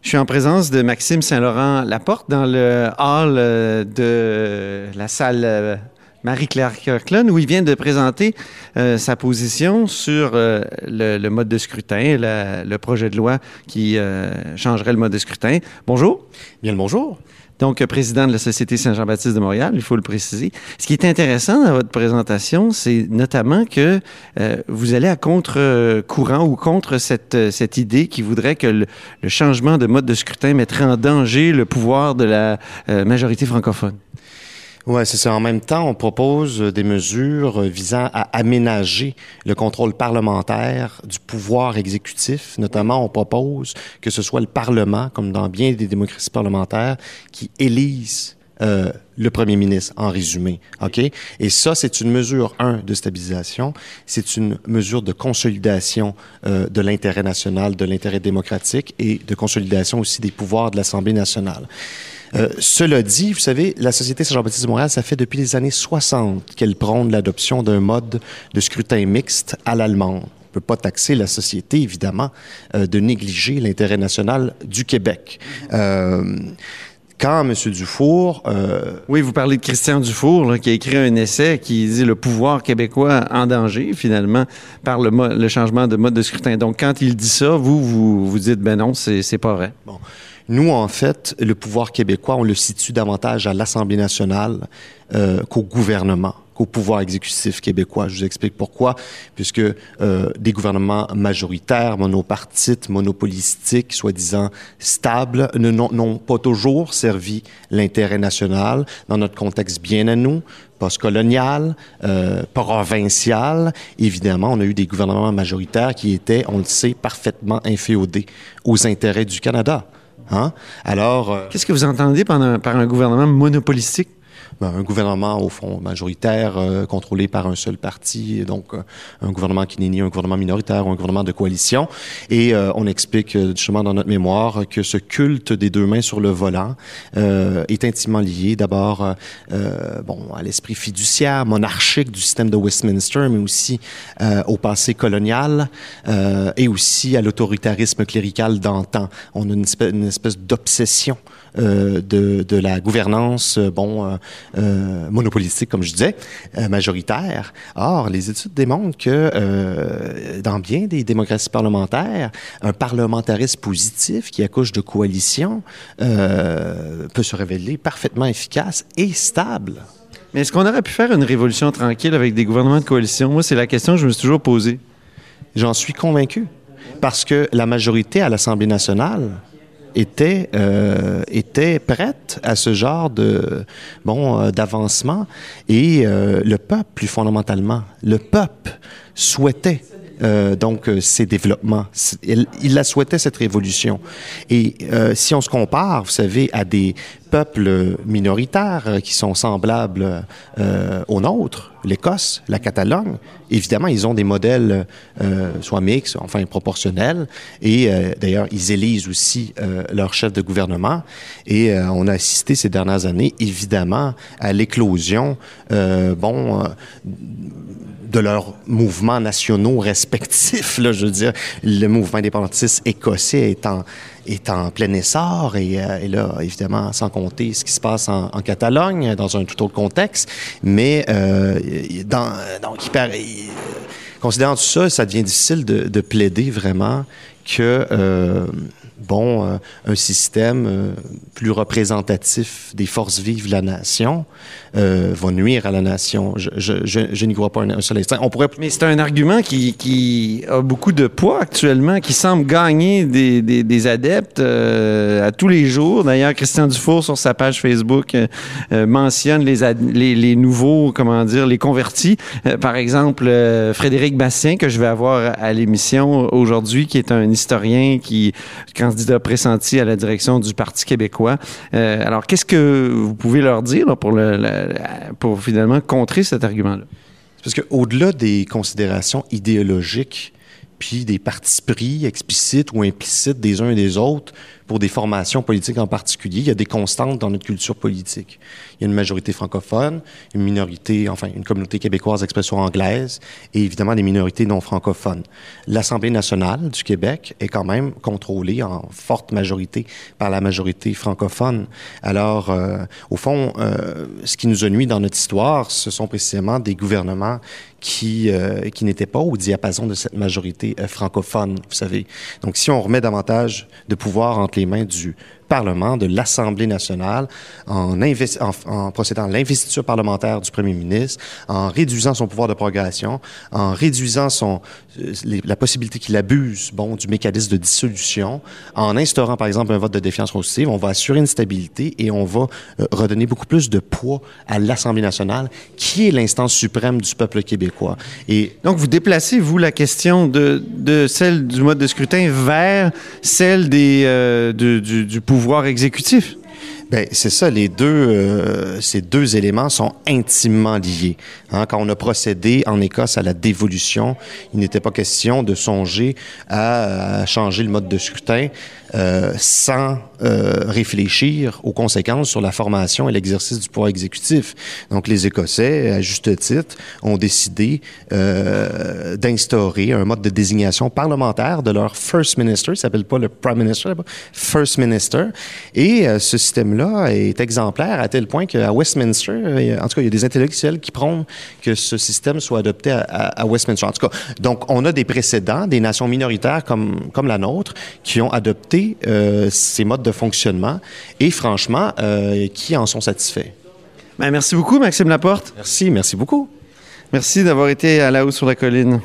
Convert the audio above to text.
Je suis en présence de Maxime Saint-Laurent Laporte dans le hall euh, de la salle euh, Marie-Claire Kirkland où il vient de présenter euh, sa position sur euh, le, le, mode de scrutin, la, le projet de loi qui euh, changerait le mode de scrutin. Bonjour. Bien le bonjour. Donc, président de la Société Saint-Jean-Baptiste de Montréal, il faut le préciser. Ce qui est intéressant dans votre présentation, c'est notamment que vous allez à contre-courant ou contre cette, cette idée qui voudrait que le, le, changement de mode de scrutin mettrait en danger le pouvoir de la majorité francophone. Oui, c'est ça. En même temps, on propose des mesures visant à aménager le contrôle parlementaire du pouvoir exécutif. Notamment, on propose que ce soit le Parlement, comme dans bien des démocraties parlementaires, qui élise euh, le premier ministre, en résumé. OK? Et ça, c'est une mesure, un, de stabilisation. C'est une mesure de consolidation euh, de l'intérêt national, de l'intérêt démocratique et de consolidation aussi des pouvoirs de l'Assemblée nationale. Euh, cela dit, vous savez, la Société Saint-Jean-Baptiste de Montréal, ça fait depuis les années 60 qu'elle prône l'adoption d'un mode de scrutin mixte à l'allemande. On ne peut pas taxer la société, évidemment, euh, de négliger l'intérêt national du Québec. Euh, quand M. Dufour... Euh... Oui, vous parlez de Christian Dufour, là, qui a écrit un essai qui dit le pouvoir québécois en danger, finalement, par le, le changement de mode de scrutin. Donc, quand il dit ça, vous, vous, vous dites, ben non, c'est pas vrai. Bon. Nous, en fait, le pouvoir québécois, on le situe davantage à l'Assemblée nationale euh, qu'au gouvernement qu'au pouvoir exécutif québécois. Je vous explique pourquoi. Puisque euh, des gouvernements majoritaires, monopartites, monopolistiques, soi-disant stables, n'ont pas toujours servi l'intérêt national dans notre contexte bien à nous, postcolonial, euh, provincial. Évidemment, on a eu des gouvernements majoritaires qui étaient, on le sait, parfaitement inféodés aux intérêts du Canada. Hein? Alors, euh, qu'est-ce que vous entendez par un, par un gouvernement monopolistique? Ben, un gouvernement, au fond, majoritaire, euh, contrôlé par un seul parti, donc euh, un gouvernement qui n'est ni un gouvernement minoritaire ou un gouvernement de coalition. Et euh, on explique justement dans notre mémoire que ce culte des deux mains sur le volant est intimement lié d'abord bon, à l'esprit fiduciaire, monarchique du système de Westminster, mais aussi au passé colonial et aussi à l'autoritarisme clérical d'antan. On a une espèce, une espèce d'obsession euh, de, de, la gouvernance, bon, euh, euh, monopolistique, comme je disais, majoritaire. Or, les études démontrent que dans bien des démocraties parlementaires, un parlementarisme positif qui accouche de coalition peut se révéler parfaitement efficace et stable. Mais est-ce qu'on aurait pu faire une révolution tranquille avec des gouvernements de coalition? Moi, c'est la question que je me suis toujours posée. J'en suis convaincu. Parce que la majorité à l'Assemblée nationale était, euh, était prête à ce genre de bon euh, d'avancement et euh, le peuple plus fondamentalement le peuple souhaitait donc ces développements. Il, il, la souhaitait cette révolution. Et si on se compare, vous savez, à des peuples minoritaires qui sont semblables euh, aux nôtres, l'Écosse, la Catalogne, évidemment, ils ont des modèles euh, soit mixtes, enfin proportionnels, et euh, d'ailleurs, ils élisent aussi leur chef de gouvernement. Et on a assisté ces dernières années, évidemment, à l'éclosion, bon, de leurs mouvements nationaux respectifs. Là, je veux dire, le mouvement indépendantiste écossais en, est en plein essor et, euh, et, là, évidemment, sans compter ce qui se passe en, Catalogne, dans un tout autre contexte. Mais euh, donc, considérant tout ça, ça devient difficile de, de plaider vraiment que euh, bon, euh, un système euh, plus représentatif des forces vives de la nation euh, va nuire à la nation. Je, je, je, n'y crois pas un, seul instant. On pourrait... Mais c'est un argument qui, qui, a beaucoup de poids actuellement, qui semble gagner des, des, des adeptes à tous les jours. D'ailleurs, Christian Dufour, sur sa page Facebook, mentionne les, les, les, nouveaux, comment dire, les convertis. par exemple, Frédéric Bastien, que je vais avoir à l'émission aujourd'hui, qui est un historien qui, quand candidat pressenti à la direction du Parti québécois. alors, qu'est-ce que vous pouvez leur dire pour, le, pour finalement contrer cet argument-là? Parce qu'au-delà des considérations idéologiques, puis des partis pris explicites ou implicites des uns et des autres pour des formations politiques en particulier. Il y a des constantes dans notre culture politique. Il y a une majorité francophone, une minorité, enfin une communauté québécoise d'expression anglaise et évidemment des minorités non francophones. L'Assemblée nationale du Québec est quand même contrôlée en forte majorité par la majorité francophone. Alors, euh, au fond, euh, ce qui nous a nuit dans notre histoire, ce sont précisément des gouvernements qui, euh, qui n'étaient pas au diapason de cette majorité francophone, vous savez. Donc, si on remet davantage de pouvoir entre les mains du Parlement, de l'Assemblée nationale, en, en, procédant à l'investiture parlementaire du premier ministre, en réduisant son pouvoir de progression, en réduisant son, euh, la possibilité qu'il abuse bon, du mécanisme de dissolution, en instaurant par exemple un vote de défiance constitutive, on va assurer une stabilité et on va euh, redonner beaucoup plus de poids à l'Assemblée nationale, qui est l'instance suprême du peuple québécois. Et donc vous déplacez vous la question de, de celle du mode de scrutin vers celle des, euh, du, du pouvoir pouvoir exécutif? Ben, c'est ça, les deux, euh, ces deux éléments sont intimement liés. Hein. quand on a procédé en Écosse à la dévolution, il n'était pas question de songer à, changer le mode de scrutin euh, sans euh, réfléchir aux conséquences sur la formation et l'exercice du pouvoir exécutif. Donc, les Écossais, à juste titre, ont décidé d'instaurer un mode de désignation parlementaire de leur First Minister, il s'appelle pas le Prime Minister, First Minister, et ce système là est exemplaire à tel point qu'à Westminster, en tout cas, il y a des intellectuels qui prônent que ce système soit adopté à, Westminster. En tout cas, donc, on a des précédents, des nations minoritaires comme la nôtre, qui ont adopté euh, ces modes de fonctionnement et, franchement, euh, qui en sont satisfaits? Ben, merci beaucoup, Maxime Laporte. Merci, merci beaucoup. Merci d'avoir été à la haut sur la colline.